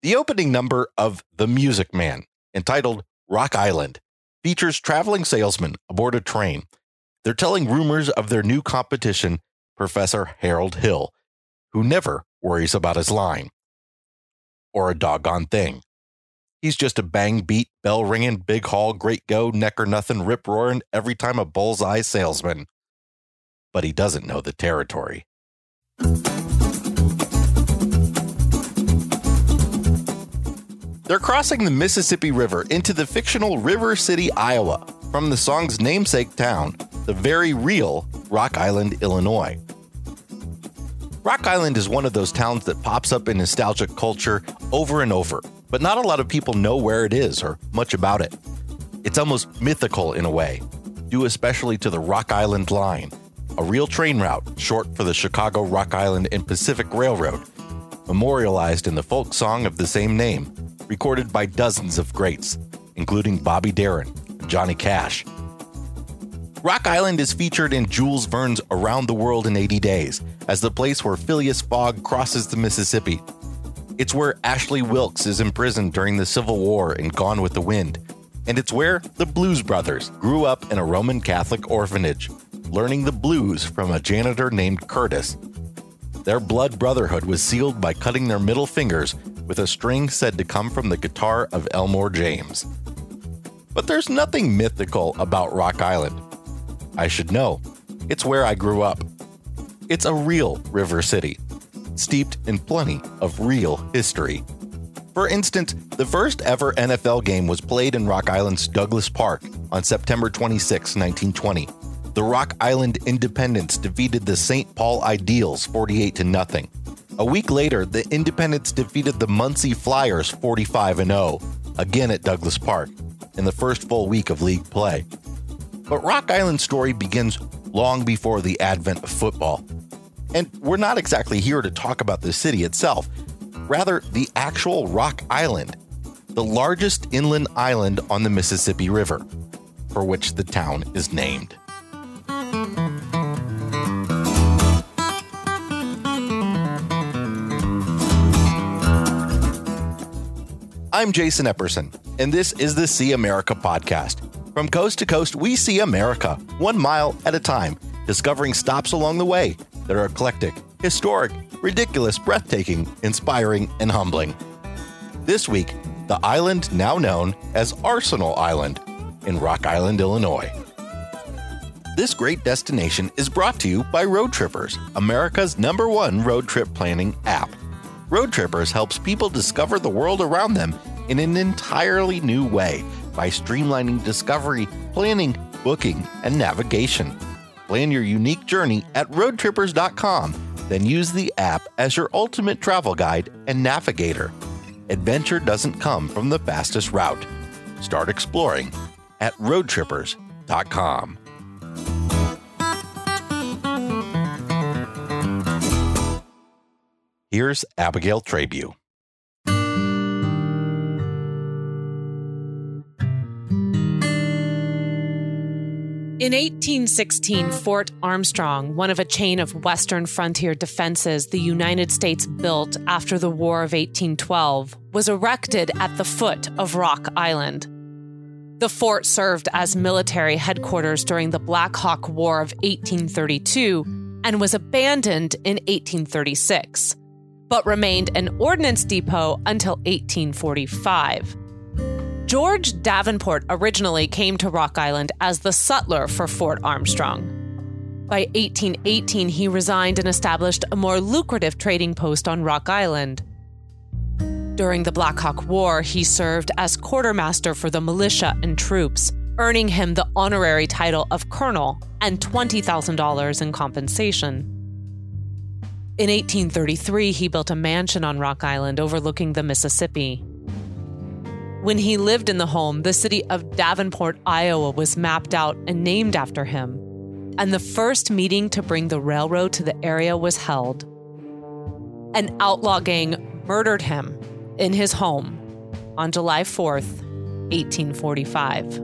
The opening number of The Music Man, entitled Rock Island, features traveling salesmen aboard a train. They're telling rumors of their new competition, Professor Harold Hill, who never worries about his line or a doggone thing. He's just a bang beat, bell ringing, big haul, great go, neck or nothing, rip roaring every time a bullseye salesman. But he doesn't know the territory. They're crossing the Mississippi River into the fictional River City, Iowa, from the song's namesake town, the very real Rock Island, Illinois. Rock Island is one of those towns that pops up in nostalgic culture over and over, but not a lot of people know where it is or much about it. It's almost mythical in a way, due especially to the Rock Island Line, a real train route short for the Chicago, Rock Island, and Pacific Railroad, memorialized in the folk song of the same name, recorded by dozens of greats, including Bobby Darin and Johnny Cash. Rock Island is featured in Jules Verne's Around the World in 80 Days as the place where Phileas Fogg crosses the Mississippi. It's where Ashley Wilkes is imprisoned during the Civil War in Gone with the Wind. And it's where the Blues Brothers grew up in a Roman Catholic orphanage, learning the blues from a janitor named Curtis. Their blood brotherhood was sealed by cutting their middle fingers with a string said to come from the guitar of Elmore James. But there's nothing mythical about Rock Island. I should know. It's where I grew up. It's a real river city, steeped in plenty of real history. For instance, the first ever NFL game was played in Rock Island's Douglas Park on September 26, 1920. The Rock Island Independents defeated the St. Paul Ideals 48 to nothing. A week later, the Independents defeated the Muncie Flyers 45 0, again at Douglas Park, in the first full week of league play. But Rock Island's story begins long before the advent of football. And we're not exactly here to talk about the city itself, rather, the actual Rock Island, the largest inland island on the Mississippi River, for which the town is named. I'm Jason Epperson, and this is the See America podcast. From coast to coast, we see America, one mile at a time, discovering stops along the way that are eclectic, historic, ridiculous, breathtaking, inspiring, and humbling. This week, the island now known as Arsenal Island in Rock Island, Illinois. This great destination is brought to you by Road Trippers, America's number one road trip planning app. Road Trippers helps people discover the world around them in an entirely new way by streamlining discovery, planning, booking, and navigation. Plan your unique journey at roadtrippers.com, then use the app as your ultimate travel guide and navigator. Adventure doesn't come from the fastest route. Start exploring at roadtrippers.com. Here's Abigail Trabue. In 1816, Fort Armstrong, one of a chain of Western frontier defenses the United States built after the War of 1812, was erected at the foot of Rock Island. The fort served as military headquarters during the Black Hawk War of 1832 and was abandoned in 1836, but remained an ordnance depot until 1845. George Davenport originally came to Rock Island as the sutler for Fort Armstrong. By 1818, he resigned and established a more lucrative trading post on Rock Island. During the Black Hawk War, he served as quartermaster for the militia and troops, earning him the honorary title of colonel and $20,000 in compensation. In 1833, he built a mansion on Rock Island overlooking the Mississippi. When he lived in the home, the city of Davenport, Iowa was mapped out and named after him. And the first meeting to bring the railroad to the area was held. An outlaw gang murdered him in his home on July 4th, 1845.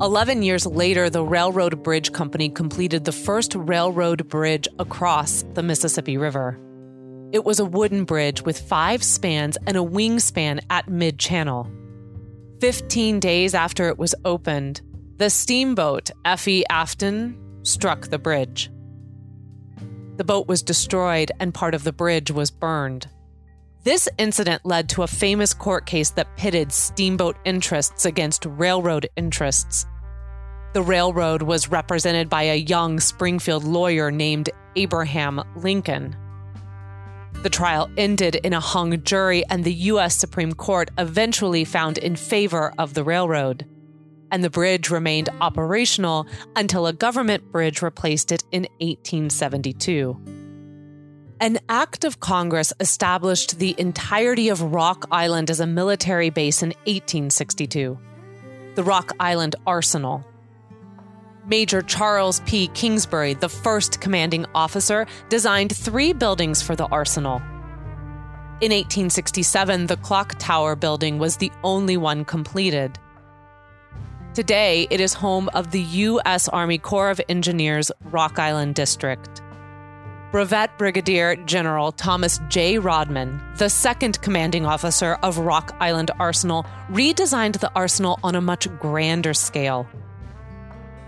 Eleven years later, the Railroad Bridge Company completed the first railroad bridge across the Mississippi River. It was a wooden bridge with five spans and a swing span at mid channel. Fifteen days after it was opened, the steamboat Effie Afton struck the bridge. The boat was destroyed and part of the bridge was burned. This incident led to a famous court case that pitted steamboat interests against railroad interests. The railroad was represented by a young Springfield lawyer named Abraham Lincoln. The trial ended in a hung jury, and the U.S. Supreme Court eventually found in favor of the railroad. And the bridge remained operational until a government bridge replaced it in 1872. An act of Congress established the entirety of Rock Island as a military base in 1862. The Rock Island Arsenal. Major Charles P. Kingsbury, the first commanding officer, designed three buildings for the arsenal. In 1867, the clock tower building was the only one completed. Today, it is home of the U.S. Army Corps of Engineers Rock Island District. Brevet Brigadier General Thomas J. Rodman, the second commanding officer of Rock Island Arsenal, redesigned the arsenal on a much grander scale.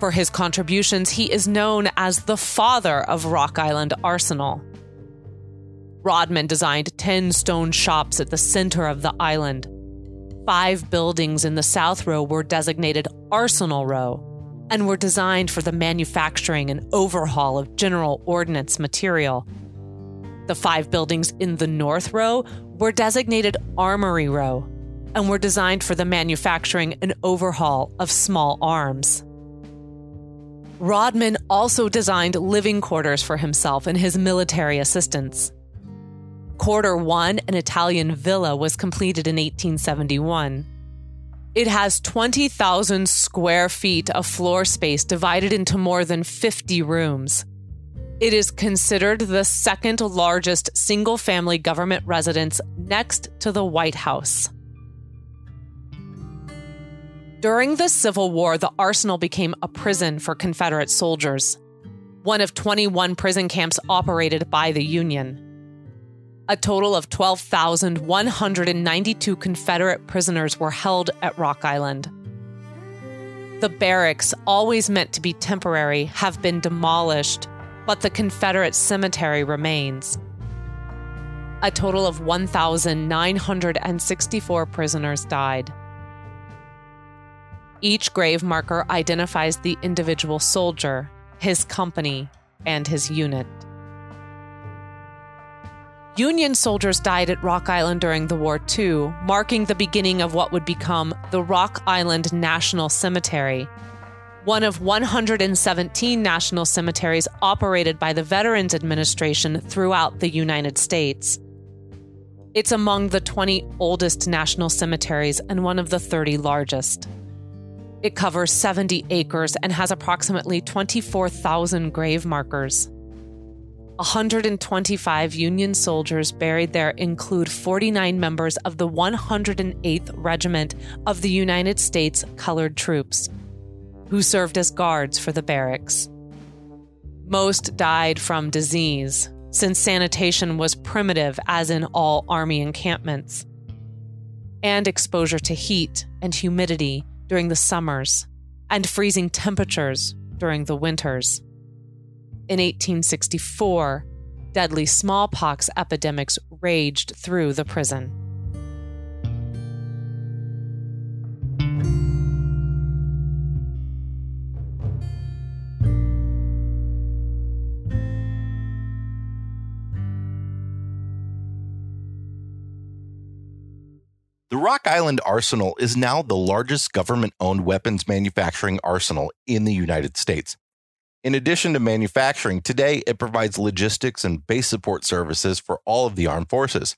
For his contributions, he is known as the father of Rock Island Arsenal. Rodman designed 10 stone shops at the center of the island. Five buildings in the South Row were designated Arsenal Row and were designed for the manufacturing and overhaul of general ordnance material. The five buildings in the North Row were designated Armory Row and were designed for the manufacturing and overhaul of small arms. Rodman also designed living quarters for himself and his military assistants. Quarter 1, an Italian villa, was completed in 1871. It has 20,000 square feet of floor space divided into more than 50 rooms. It is considered the second largest single family government residence next to the White House. During the Civil War, the arsenal became a prison for Confederate soldiers, one of 21 prison camps operated by the Union. A total of 12,192 Confederate prisoners were held at Rock Island. The barracks, always meant to be temporary, have been demolished, but the Confederate cemetery remains. A total of 1,964 prisoners died. Each grave marker identifies the individual soldier, his company, and his unit. Union soldiers died at Rock Island during the war, too, marking the beginning of what would become the Rock Island National Cemetery, one of 117 national cemeteries operated by the Veterans Administration throughout the United States. It's among the 20 oldest national cemeteries and one of the 30 largest. It covers 70 acres and has approximately 24,000 grave markers. 125 Union soldiers buried there include 49 members of the 108th Regiment of the United States Colored Troops, who served as guards for the barracks. Most died from disease, since sanitation was primitive, as in all Army encampments, and exposure to heat and humidity during the summers and freezing temperatures during the winters. In 1864, deadly smallpox epidemics raged through the prison. Rock Island Arsenal is now the largest government owned weapons manufacturing arsenal in the United States. In addition to manufacturing, today it provides logistics and base support services for all of the armed forces.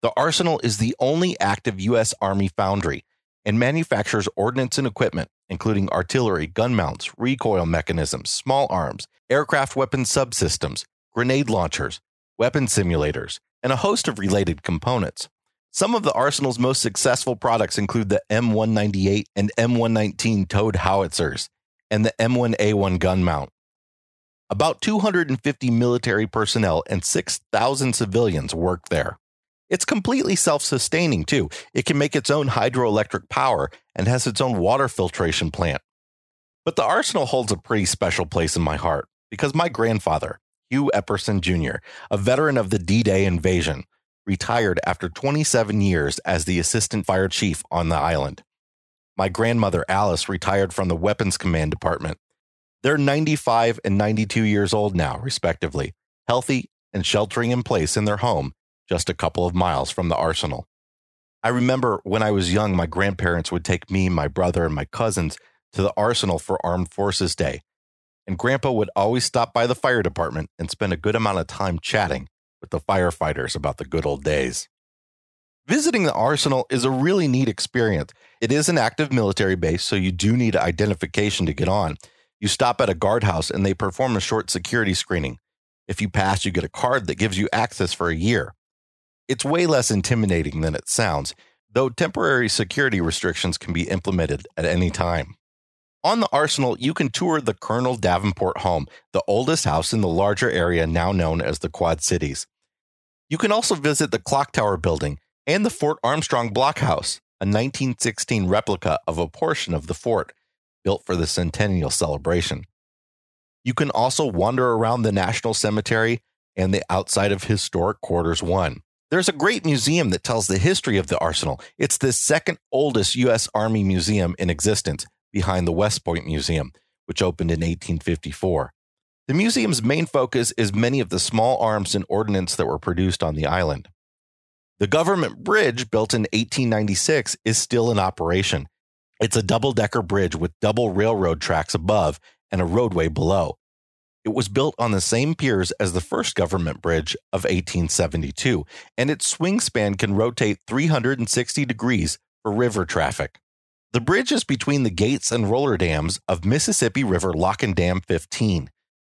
The arsenal is the only active U.S. Army foundry and manufactures ordnance and equipment, including artillery, gun mounts, recoil mechanisms, small arms, aircraft weapon subsystems, grenade launchers, weapon simulators, and a host of related components. Some of the arsenal's most successful products include the M198 and M119 towed howitzers and the M1A1 gun mount. About 250 military personnel and 6,000 civilians work there. It's completely self sustaining, too. It can make its own hydroelectric power and has its own water filtration plant. But the arsenal holds a pretty special place in my heart because my grandfather, Hugh Epperson Jr., a veteran of the D Day invasion, retired after 27 years as the assistant fire chief on the island. My grandmother, Alice, retired from the Weapons Command Department. They're 95 and 92 years old now, respectively, healthy and sheltering in place in their home just a couple of miles from the arsenal. I remember when I was young, my grandparents would take me, my brother, and my cousins to the arsenal for Armed Forces Day. And Grandpa would always stop by the fire department and spend a good amount of time chatting with the firefighters about the good old days. Visiting the arsenal is a really neat experience. It is an active military base, so you do need identification to get on. You stop at a guardhouse and they perform a short security screening. If you pass, you get a card that gives you access for a year. It's way less intimidating than it sounds, though temporary security restrictions can be implemented at any time. On the Arsenal, you can tour the Colonel Davenport home, the oldest house in the larger area now known as the Quad Cities. You can also visit the Clock Tower building and the Fort Armstrong Blockhouse, a 1916 replica of a portion of the fort built for the centennial celebration. You can also wander around the National Cemetery and the outside of Historic Quarters 1. There's a great museum that tells the history of the arsenal. It's the second oldest U.S. Army museum in existence, behind the West Point Museum, which opened in 1854. The museum's main focus is many of the small arms and ordnance that were produced on the island. The government bridge, built in 1896, is still in operation. It's a double decker bridge with double railroad tracks above and a roadway below. It was built on the same piers as the first government bridge of 1872, and its swing span can rotate 360 degrees for river traffic. The bridge is between the gates and roller dams of Mississippi River Lock and Dam 15.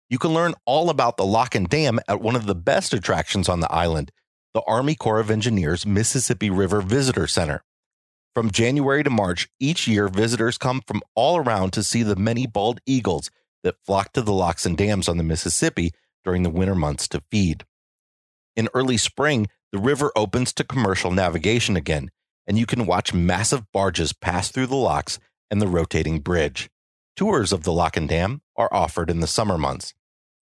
You can learn all about the lock and dam at one of the best attractions on the island, the Army Corps of Engineers Mississippi River Visitor Center. From January to March, each year visitors come from all around to see the many bald eagles that flock to the locks and dams on the Mississippi during the winter months to feed. In early spring, the river opens to commercial navigation again, and you can watch massive barges pass through the locks and the rotating bridge. Tours of the lock and dam are offered in the summer months.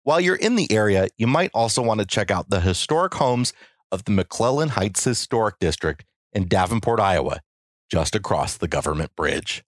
While you're in the area, you might also want to check out the historic homes of the McClellan Heights Historic District in Davenport, Iowa, just across the government bridge.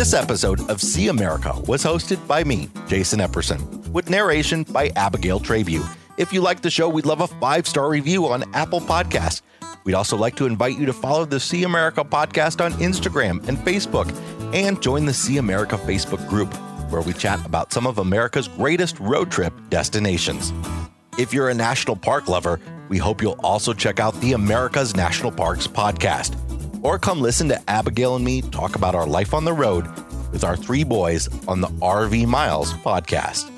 This episode of See America was hosted by me, Jason Epperson, with narration by Abigail Trabue. If you like the show, we'd love a five star review on Apple Podcasts. We'd also like to invite you to follow the See America podcast on Instagram and Facebook and join the See America Facebook group, where we chat about some of America's greatest road trip destinations. If you're a national park lover, we hope you'll also check out the America's National Parks podcast or come listen to Abigail and me talk about our life on the road with our three boys on the RV Miles podcast.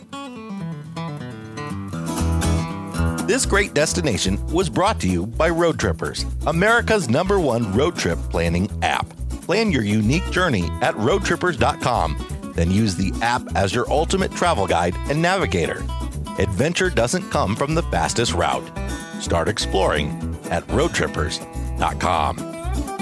This great destination was brought to you by Road Trippers, America's number one road trip planning app. Plan your unique journey at roadtrippers.com, then use the app as your ultimate travel guide and navigator. Adventure doesn't come from the fastest route. Start exploring at roadtrippers.com.